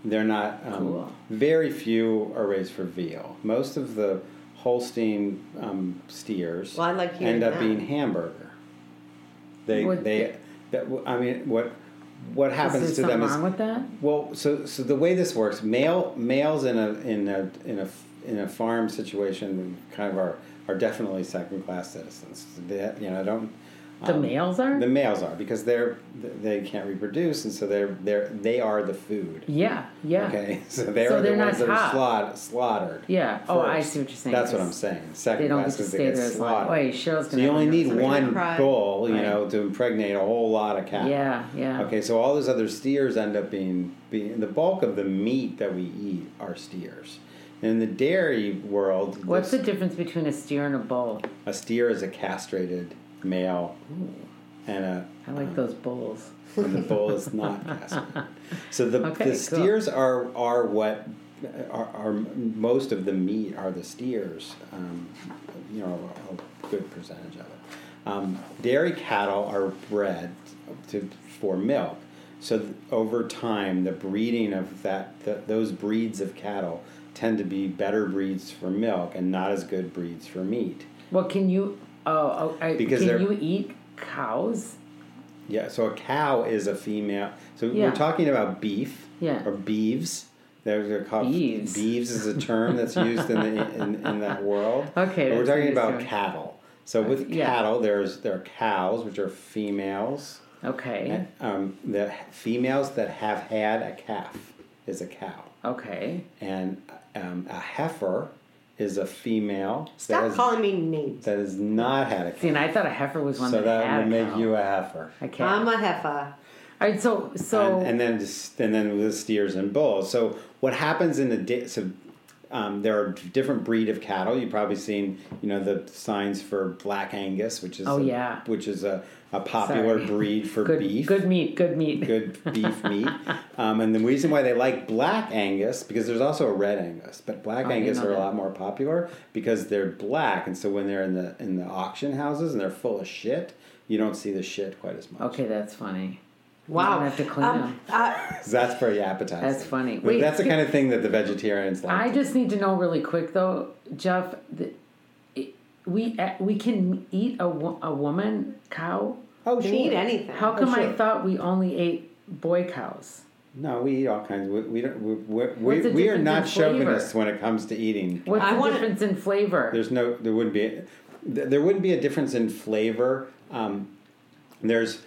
They're not. Um, Cool. Very few are raised for veal. Most of the Holstein um, steers Well, I like end up that. being hamburger. They Would they. That, I mean, what what happens Is to them is wrong with that? well, so so the way this works, male males in a in a in a in a farm situation kind of are are definitely second class citizens. They, you know, don't The um, males are. the males are because they're they can't reproduce and so they're they're they are the food. yeah, yeah. Okay, (laughs) so they're So the they're ones not that are slaughtered. slaughtered Yeah. Oh, I see what you're saying. That's what I'm saying. Second They don't class because they get slaughtered. Wait, Cheryl's so you only need one bull, you Right. know, to impregnate a whole lot of cattle. Yeah, yeah. Okay, so all those other steers end up being being the bulk of the meat that we eat are steers. In the dairy world, What's the difference between a steer and a bull? a steer is a castrated male, and a I like those bulls. and the bull is not (laughs) castrated. So the, Okay, the cool. steers are are what are, are most of the meat are the steers. Um, you know, a, a good percentage of it. Um, dairy cattle are bred to for milk. So th- over time, the breeding of that th those breeds of cattle tend to be better breeds for milk and not as good breeds for meat. Well, can you? Oh, oh I, Because can you eat cows? Yeah, so a cow is a female. So Yeah. we're talking about beef Yeah. or beeves. They're, they're called Beeves. beeves is a term that's used in, the, (laughs) in, in that world. Okay, we're talking about cattle. So with yeah. cattle, there's there are cows which are females. Okay. Um, the females that have had a calf is a cow, Okay. and um, a heifer is a female that Stop has, calling me names. that has not had a See, calf. and I thought a heifer was one So that, that had would a make cow. you a heifer. a calf. I'm a heifer. All right. So, so and, and then just, and then with steers and bulls. So what happens in the da- so um, there are different breed of cattle. You've probably seen you know the signs for Black Angus, which is Oh, a, yeah. which is a, a popular Sorry. breed for (laughs) good, beef. good meat, good meat. Good beef meat, (laughs) um, and the reason why they like Black Angus because there's also a Red Angus, but Black Oh, Angus are a lot more popular because they're black, and so when they're in the in the auction houses and they're full of shit, you don't see the shit quite as much. Okay, that's funny. Wow. I'm gonna have to clean Um, them. uh, 'Cause (laughs) That's very appetizing. That's funny. But Wait, that's the can- kind of thing that the vegetarians like. I just need to know really quick though, Jeff. The, it, we uh, we can eat a, wo- a woman cow. oh, you sure. eat anything. How come I sure. thought we only ate boy cows? No, we eat all kinds. We, we don't. We, we, we, we are not in flavor? chauvinists when it comes to eating. What's I the wanna- difference in flavor? There's no. There wouldn't be. th- There wouldn't be a difference in flavor. Um, there's.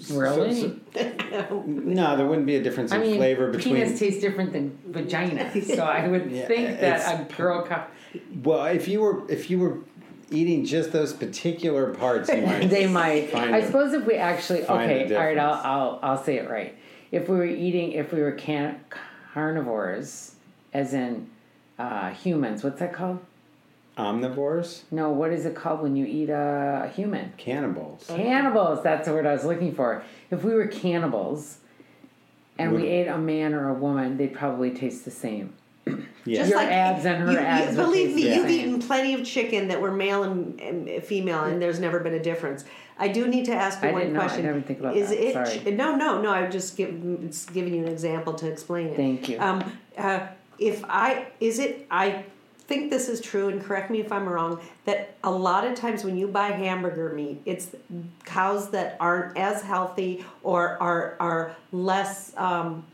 So- Really? so- (laughs) no, there wouldn't be a difference I in mean, flavor between. penis tastes different than vagina, (laughs) so I would Yeah, think that a girl cow. well, if you were if you were eating just those particular parts, you might. (laughs) They might. find I a- suppose if we actually okay, all right, I'll. I'll I'll say it right. If we were eating, if we were can carnivores, as in uh, humans, what's that called? Omnivores, No, what is it called when you eat a, a human? cannibals. Cannibals. That's the word I was looking for. If we were cannibals, and we ate a man or a woman, they'd probably taste the same. Yeah. Just Your like abs and her you, abs You, would believe taste me, the you've same. eaten plenty of chicken that were male and, and female, and there's never been a difference. I do need to ask you I one didn't know. I question. never think about Is that. it? Sorry. No, no, no. I'm just give, it's giving you an example to explain it. Thank you. Um, uh, if I is it I think this is true, and correct me if I'm wrong, that a lot of times when you buy hamburger meat, it's cows that aren't as healthy or are are less. Um,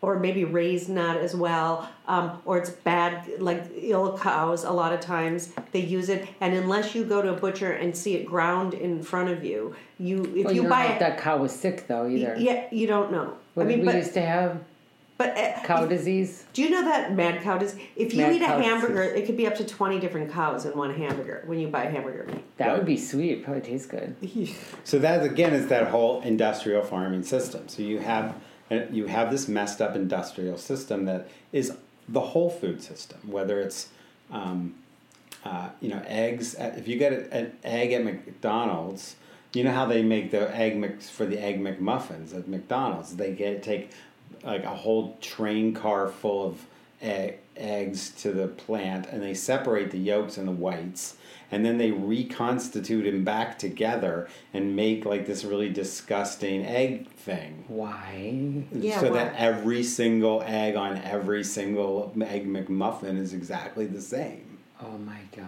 or maybe raised not as well, um, or it's bad, like ill cows. A lot of times they use it, and unless you go to a butcher and see it ground in front of you, you if Well, you, you don't buy it, that cow was sick though either. yeah, you don't know. What I mean, we but used to have? But uh, Cow if- disease. do you know that mad cow disease? If you Mad eat a hamburger, disease. it could be up to twenty different cows in one hamburger when you buy hamburger meat. That Right. would be sweet. Probably tastes good. (laughs) So that again is that whole industrial farming system. So you have uh, you have this messed up industrial system that is the whole food system. Whether it's um, uh, you know eggs, if you get an egg at McDonald's, you know how they make the egg mix for the egg McMuffins at McDonald's. They get take like a whole train car full of egg, eggs to the plant, and they separate the yolks and the whites, and then they reconstitute them back together and make like this really disgusting egg thing. Why? Yeah, so why? that every single egg on every single egg McMuffin is exactly the same. Oh my god.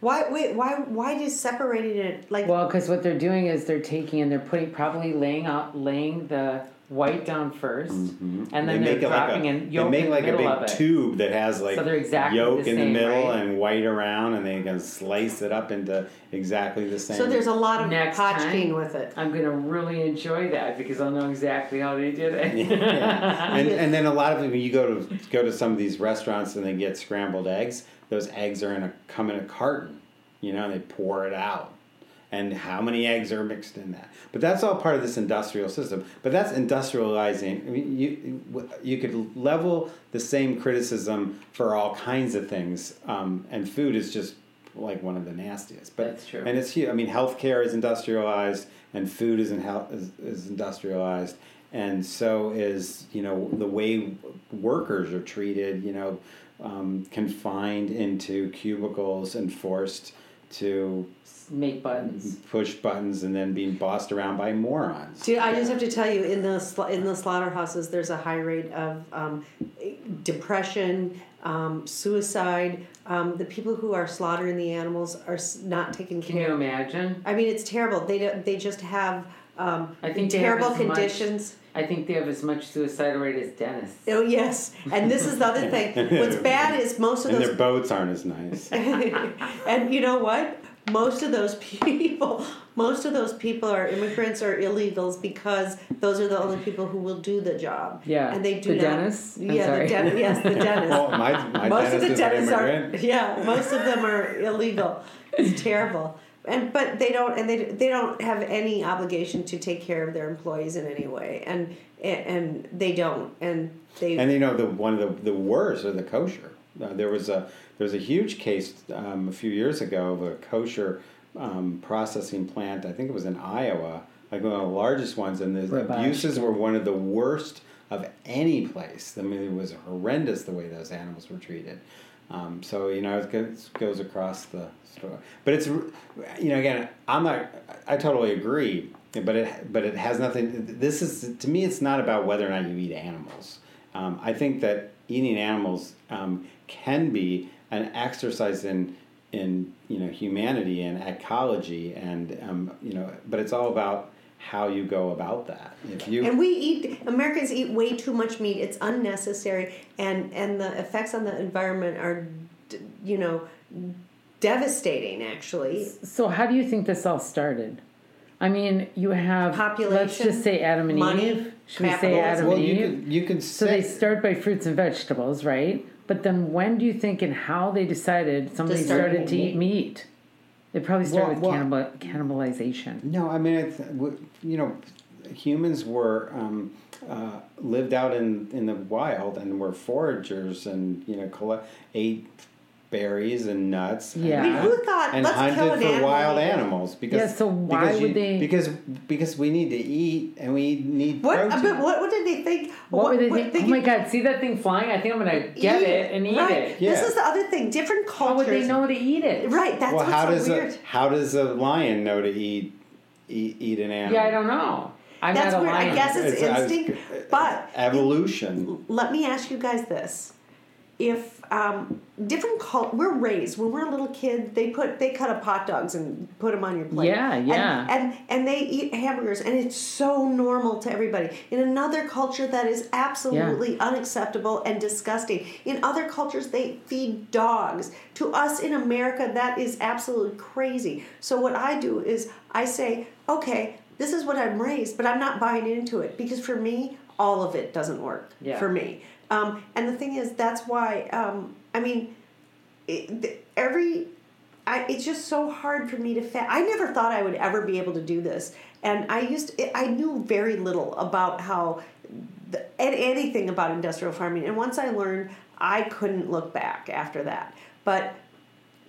Why? Wait. Why? Why just separating it? Like Well, because what they're doing is they're taking and they're putting probably laying out laying the white down 1st mm-hmm. and then they they're make it like a, in they yolk make in like the a middle big of it. tube that has like So they're exactly yolk the in the same, middle right? and white around, and they can slice it up into exactly the same. so, there's a lot of Next potchking time. with it. I'm gonna really enjoy that because I'll know exactly how they did it. yeah. (laughs) and, and then a lot of it, when you go to go to some of these restaurants and they get scrambled eggs, those eggs are in a come in a carton, you know, and they pour it out. And how many eggs are mixed in that? But that's all part of this industrial system. But that's industrializing. I mean, you you could level the same criticism for all kinds of things, um, and food is just like one of the nastiest. But That's true. And it's huge. I mean, healthcare is industrialized, and food is in health is, is industrialized, and so is you know the way workers are treated. You know, um, confined into cubicles and forced to Make buttons. push buttons and then being bossed around by morons. Dude, I just have to tell you, in the sla- in the slaughterhouses, there's a high rate of um, depression, um, suicide. Um, the people who are slaughtering the animals are s- not taken care of. Can you imagine? I mean, it's terrible. They don't, they just have um, I think they have terrible as much- conditions. I think they have as much suicidal rate as Dennis. Oh yes, and this is the other thing. (laughs) What's bad is most of And those their boats aren't as nice. (laughs) and you know what? Most of those (laughs) people, most of those people are immigrants or illegals because those are the only people who will do the job. Yeah, and they do the not. dentists? I'm Yeah, sorry. the den- yes, the (laughs) dentist. well, my, my most of the is dentists are. immigrant. Yeah, most of them are illegal. It's terrible. And but they don't and they they don't have any obligation to take care of their employees in any way, and and they don't, and they And you know the one of the the worst are the kosher. Uh, there was a there was a huge case um, a few years ago of a kosher um, processing plant. I think it was in Iowa, like one of the largest ones, and the abuses were one of the worst of any place. I mean, it was horrendous the way those animals were treated. Um, so you know, it goes, goes across the store. But it's you know again, I'm not. I totally agree. But it but it has nothing. This is to me. It's not about whether or not you eat animals. Um, I think that eating animals um, can be an exercise in in you know humanity and ecology and um, you know. But it's all about how you go about that. If you And we eat Americans eat way too much meat. It's unnecessary, and and the effects on the environment are, you know, devastating. Actually, So how do you think this all started? I mean, you have population. Let's just say Adam and money, Eve. Should we say capitalism. Adam well, and you Eve? could you could So they start by fruits and vegetables, right? But then when do you think and how they decided somebody start started to eating eat meat? They probably started Well, with well- cannibal, cannibalization. No, I mean, it's, w- you know, humans were um, uh, lived out in, in the wild and were foragers and you know collect ate berries and nuts. and- Yeah. I mean, who thought, and let's hunted kill an for animal wild and eat it? animals because Yeah, so why because would you- they- because because we need to eat and we need what? protein. But what, what did they think? What, were they think? they Oh my god, see that thing flying? I think I'm gonna get eat it and eat right. it. Yeah. This is the other thing. Different cultures. How would they know to eat it? Right. That's well, what's how so does weird. a how does a lion know to eat eat, eat an animal? Yeah, I don't know. I'm That's not a weird. I guess it's It's- I was- instinct. But Evolution. let me ask you guys this: if um, different cult we're raised when we're a little kid they put they cut up hot dogs and put them on your plate. Yeah, And- yeah. and and they eat hamburgers and it's so normal to everybody. In another culture that is absolutely unacceptable and disgusting. In other cultures they feed dogs. To us in america that is absolutely crazy. So what i do is i say okay this is what i'm raised but i'm not buying into it. Because for me all of it doesn't work Yeah. for me um, and the thing is that's why um, i mean it, every I, it's just so hard for me to fa- I never thought I would ever be able to do this, and I used to, I knew very little about how the, an- anything about industrial farming, and once I learned, I couldn't look back after that. But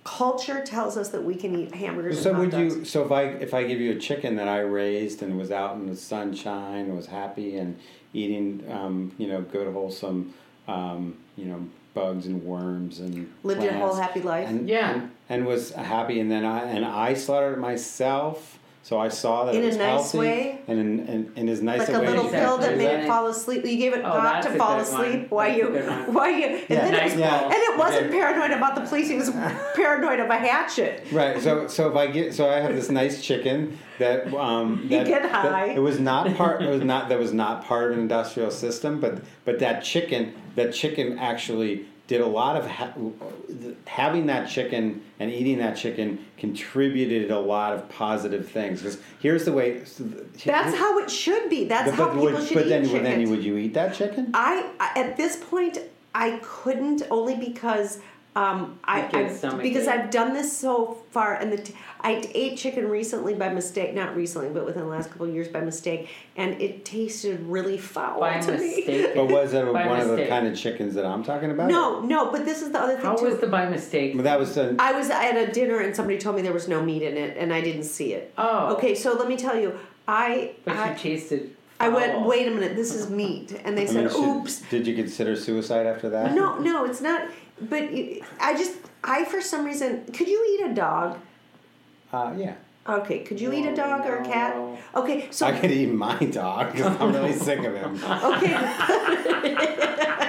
culture tells us that we can eat hamburgers. So would dogs. you? So if I if I give you a chicken that I raised and was out in the sunshine, and was happy and eating, um, you know, good wholesome, um, you know, bugs and worms and Lived your whole happy life? and, Yeah. and, and was happy, and then I and I slaughtered myself. So I saw that In it a was nice healthy, way? and in, in, in as nice like a a way. little as- pill that made it Right. fall asleep. You gave it Oh, hot to a fall good one. asleep while That's you a good one. (laughs) while you and Yeah. then it was, Nice Yeah. and it wasn't Okay. paranoid about the police. He was paranoid of a hatchet. Right. So so if I get so I have this nice chicken that um (laughs) You that, get that- high. it was not part it was not that was not part of an industrial system, but but that chicken that chicken actually did a lot of ha- having that chicken and eating that chicken contributed a lot of positive things because here's the way That's how it should be. That's but, how but people would, should but eat then chicken. then would you eat that chicken I- at this point I couldn't only because um, I, I stomach because. I've done this so far and the t- I ate chicken recently by mistake not recently but within the last couple of years by mistake and it tasted really foul By to me. mistake. but was it By one of the kind of chickens that I'm talking about No, no, but this is the other thing How too. was the by mistake? But that was the, I was at a dinner and somebody told me there was no meat in it and I didn't see it. Oh. Okay, so let me tell you, I But I, you tasted. I went, wait a minute, this is meat, and they I said, mean, should- oops. did you consider suicide after that No, no, it's not. But I just, I for some reason, could you eat a dog? uh, yeah Okay, could you eat a dog or a cat? No. Okay, so I could eat my dog because (laughs) I'm really sick of him. okay. (laughs) (laughs)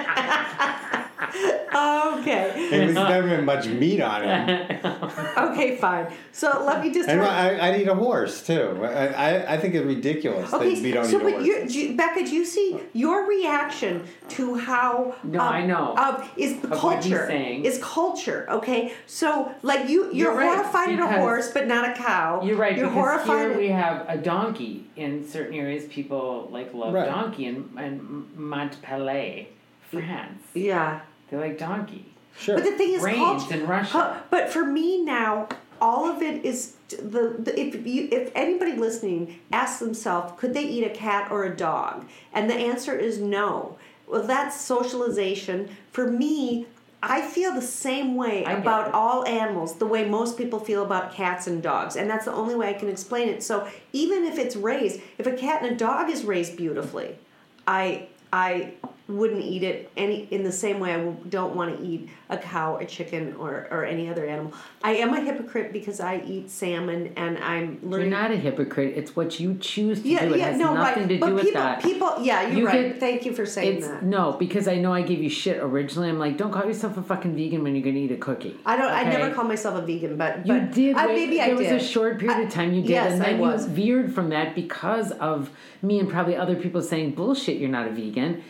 okay, There's never been much meat on him. (laughs) okay, fine. So let me just. And I, I'd eat a horse too. I, I, I think it's ridiculous Okay, that we don't so eat but horses. you, do you- Becca, do you see your reaction to how? No, um, I know. Um, is Of what he's culture? saying. Is culture okay? So like you, you're, You're right, horrified at a because- horse, but not a cow. You're right You're because horrified. here we have a donkey. In certain areas, people like love Right. donkey. In, in Montpellier, France, yeah. They like donkey. sure. But the thing is, Rains culture. in Russia. Huh, But for me now, all of it is the, the if you if anybody listening asks themselves, could they eat a cat or a dog? And the answer is no. Well, that's socialization. For me, I feel the same way I about it. all animals, the way most people feel about cats and dogs, and that's the only way I can explain it. So even if it's raised, if a cat and a dog is raised beautifully, I I wouldn't eat it any in the same way I don't want to eat a cow, a chicken, or or any other animal. I am a hypocrite because I eat salmon and I'm learning. You're not a hypocrite. It's what you choose to yeah, do. It yeah, has no, nothing right. to but do with people, that. people, yeah, you're You right. get- Thank you for saying It's that. no, because I know I gave you shit originally. I'm like, don't call yourself a fucking vegan when you're gonna eat a cookie. I don't. I never call myself a vegan, but You but did. I, maybe there I was a short period of time you did, yes, and I then was. you veered from that because of me and probably other people saying bullshit. You're not a vegan,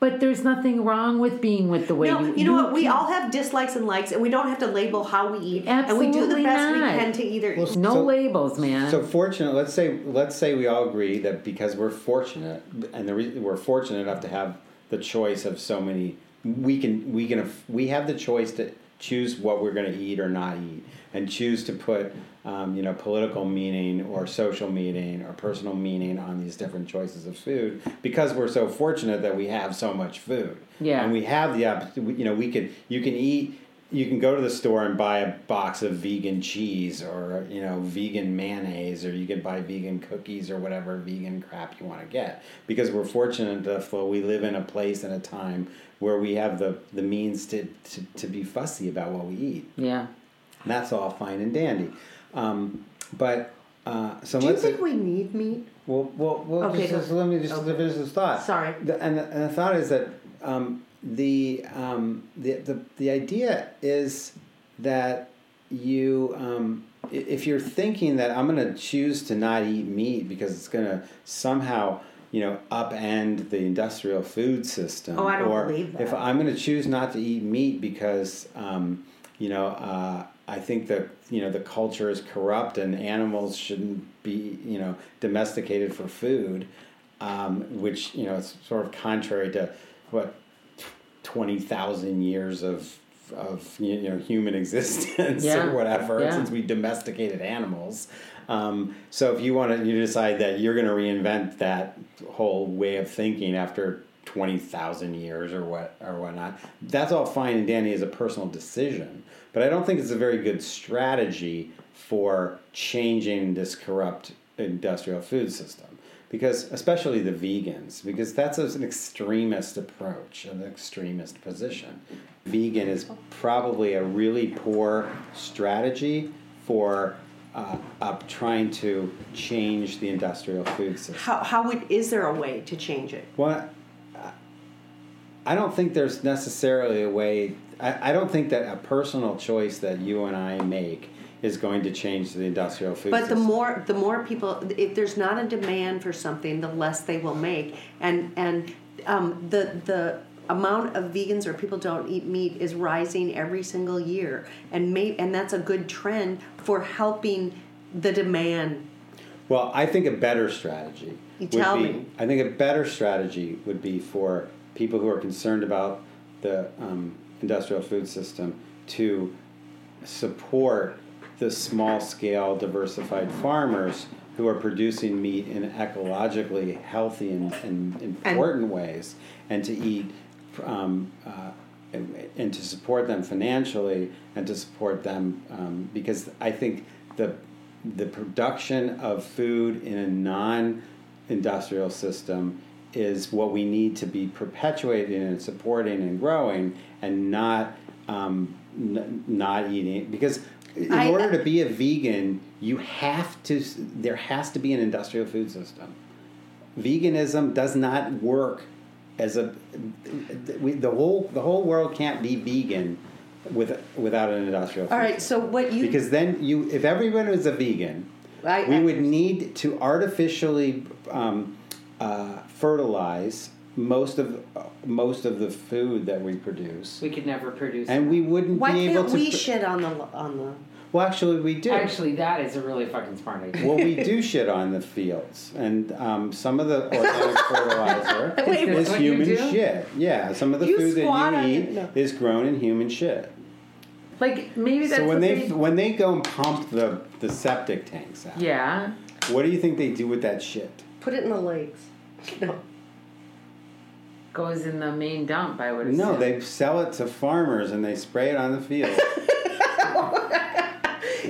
but there's nothing wrong with being with the way No, you. you know what? We all have dislikes and likes, and we don't have to label how we eat. Absolutely and we do the Absolutely best we can to either. Well, no So- labels, man. So fortunate. Let's say let's say we all agree that because we're fortunate, and the re- we're fortunate enough to have the choice of so many. We can we can we have the choice to choose what we're going to eat or not eat, and choose to put um, you know political meaning or social meaning or personal meaning on these different choices of food because we're so fortunate that we have so much food. Yeah. and we have the opp- you know we could you can eat you can go to the store and buy a box of vegan cheese or you know vegan mayonnaise or you can buy vegan cookies or whatever vegan crap you want to get because we're fortunate enough that we live in a place and a time where we have the, the means to, to, to be fussy about what we eat yeah. And that's all fine and dandy um, but uh, so do you think we need meat? well, well, well Okay, just, just let me just okay. finish this thought. Sorry. The, and, the, and the thought is that um, the um, the, the the idea is that you um, if you're thinking that I'm going to choose to not eat meat because it's going to somehow you know upend the industrial food system Oh, I don't or believe that. if I'm going to choose not to eat meat because um, you know uh, I think that you know the culture is corrupt and animals shouldn't be you know domesticated for food um, which you know is sort of contrary to what twenty thousand years of of you know human (laughs) existence Yeah, or whatever yeah. since we domesticated animals. Um, so if you want to, you decide that you're going to reinvent that whole way of thinking after twenty thousand years or what or whatnot. That's all fine and dandy as a personal decision, but I don't think it's a very good strategy for changing this corrupt industrial food system because especially the vegans because that's an extremist approach an extremist position vegan is probably a really poor strategy for uh, uh, trying to change the industrial food system How, how would, is there a way to change it? well, I don't think there's necessarily a way. I, I don't think that a personal choice that you and I make is going to change the industrial food But the system. more the more people, if there's not a demand for something, the less they will make, and and um, the the amount of vegans or people don't eat meat is rising every single year, and may and that's a good trend for helping the demand. Well, I think a better strategy. You would tell be, me. I think a better strategy would be for people who are concerned about the um, industrial food system to support the small scale diversified farmers who are producing meat in ecologically healthy and, and important ways and to eat um, uh, and, and to support them financially and to support them um, because I think the the production of food in a non industrial system is what we need to be perpetuating and supporting and growing and not um, n- not eating because in I- order to be a vegan you have to there has to be an industrial food system veganism does not work as a we, the whole the whole world can't be vegan with without an industrial food All right, system. so what you because then you if everyone was a vegan I- we I- would need to artificially um, uh, fertilize most of most of the food that we produce We could never produce. and we wouldn't why be able can't to we pr- shit on the on the well actually we do Actually, that is a really fucking smart idea. well, we do (laughs) shit on the fields, and um, some of the organic (laughs) fertilizer Wait, is what you human do? shit. Yeah, some of the You food squat that on you it, eat no. is grown in human shit. Like maybe that's So when what they they, when they go and pump the the septic tanks out, yeah. what do you think they do with that shit? Put it in the lakes. (laughs) No. goes in the main dump. I would assume. No, they sell it to farmers and they spray it on the field. (laughs)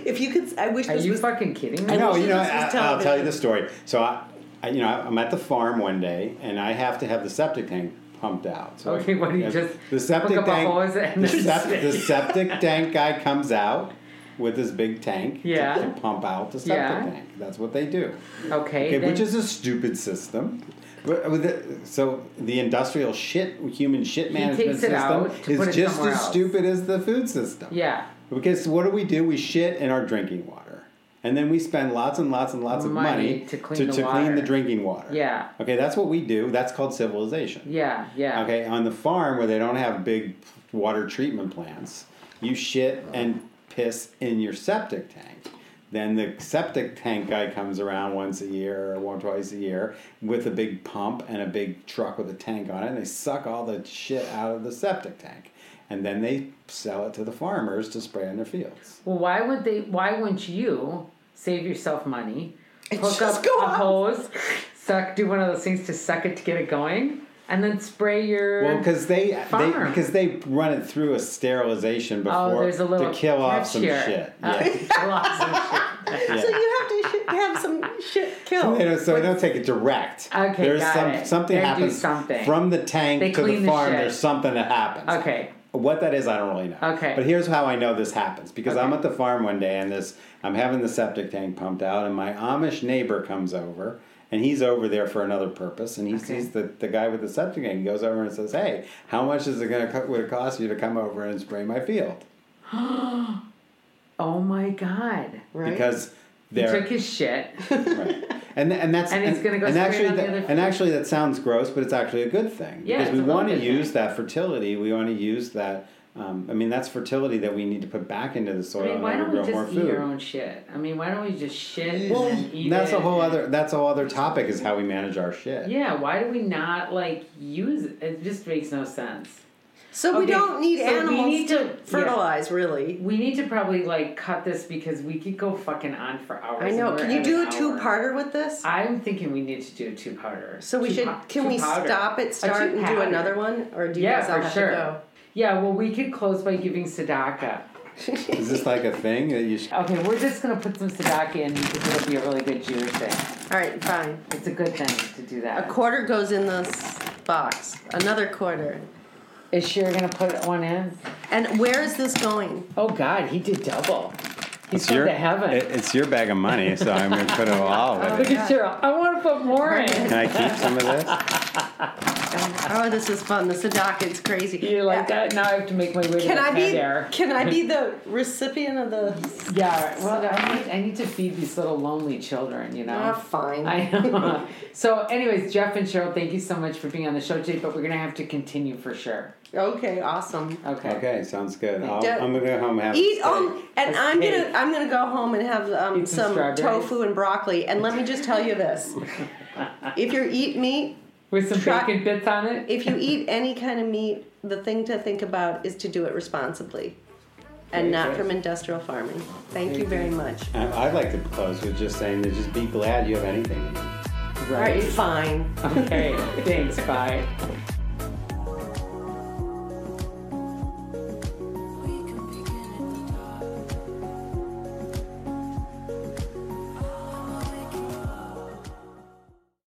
If you could, I wish Are this you was. fucking kidding me? I no, you know, I, I'll tell you the story. So I, I, you know, I'm at the farm one day and I have to have the septic tank pumped out. So Okay, what do you just the septic hook up a tank? the, (laughs) then the septic tank guy comes out with this big tank to- Yeah. to, pump out the septic Yeah. tank. That's what they do. Okay, Okay, which is a stupid system. Uh, the- So the industrial shit, human shit management system is just as else. stupid as the food system. yeah. Because what do we do? We shit in our drinking water. And then we spend lots and lots and lots of Money money to clean to, the to clean the drinking water. Yeah. Okay, that's what we do. That's called civilization. Yeah, yeah. Okay, on the farm where they don't have big water treatment plants, you shit and piss in your septic tank. Then the septic tank guy comes around once a year or one twice a year with a big pump and a big truck with a tank on it, and they suck all the shit out of the septic tank, and then they sell it to the farmers to spray on their fields. Well, why would they? Why wouldn't you save yourself money? Hook up a hose, suck, do one of those things to suck it to get it going, and then spray your. Well, because they, they because they run it through a sterilization oh, before there's a little to (laughs) kill off some here. shit. Uh, Yeah. some shit. So you have to sh- have some shit killed. They don't, so they don't take it direct. Okay, There's got some it. something They do happens something. from the tank They to the clean the farm. shit. there's something that happens. Okay. What that is, I don't really know. Okay. But here's how I know this happens because I'm at the farm one day and this I'm having the septic tank pumped out and my Amish neighbor comes over and he's over there for another purpose, and he Okay. sees the, the guy with the septic tank. He goes over and says, "Hey, how much is it gonna would it cost you to come over and spray my field?" (gasps) Oh my god. Right? Because they're took his shit. right. And and that's (laughs) And he's gonna go and spray it actually that, and actually that sounds gross, but it's actually a good thing Yeah, because we want to use thing. that fertility. We want to use that. Um, I mean, that's fertility that we need to put back into the soil I soil mean, why don't we to grow more just eat food. our own shit? I mean, why don't we just shit Well, and then eat that's it? a whole other. That's a whole other topic. Is how we manage our shit. Yeah, why do we not like use it? It just makes no sense. so we don't need so we animals need to, to- yeah. fertilize, really. We need to probably like cut this because we could go fucking on for hours. I know. Can you do a two-parter with this? I'm thinking we need to do a two-parter. So we Two should. po- Can we two-powder. stop it, start, and do another one, or do you Yeah, guys all for have sure. to go? Yeah, well, we could close by giving tzedakah. Is this like a thing that you? Should, Okay, we're just gonna put some tzedakah in because it'll be a really good Jewish thing. All right, fine. It's a good thing to do that. A quarter goes in this box. Another quarter. Is Sherry gonna put one in? And where is this going? Oh God, he did double. He's it's your. to heaven. it- it's your bag of money, so I'm gonna put it all (laughs) of Look it. at Cheryl. I want to put more in. Can I keep some of this? (laughs) Oh, this is fun. The tzedakah, it's crazy. You like that? Now I have to make my way to Can the I be? there. Can I be (laughs) the recipient of the? Yeah, well, I need, I need to feed these little lonely children, you know? Ah, fine. I know. so, anyways, Jeff and Cheryl, thank you so much for being on the show today, but we're going to have to continue for sure. Okay, awesome. Okay. Okay, sounds good. I'll, Yeah. I'm gonna go home and have Eat steak. um, and That's I'm cake. gonna I'm gonna go home and have um, Eat some some strawberries. tofu and broccoli. And let me just tell you this: (laughs) if you eat meat, With some Try- bacon bits on it? if you eat any kind of meat, the thing to think about is to do it responsibly, and Very not good. from industrial farming. Thank Very you very good. much. I- I'd like to close with just saying that just be glad you have anything. to eat. All right, fine. Okay. (laughs) Thanks. Bye.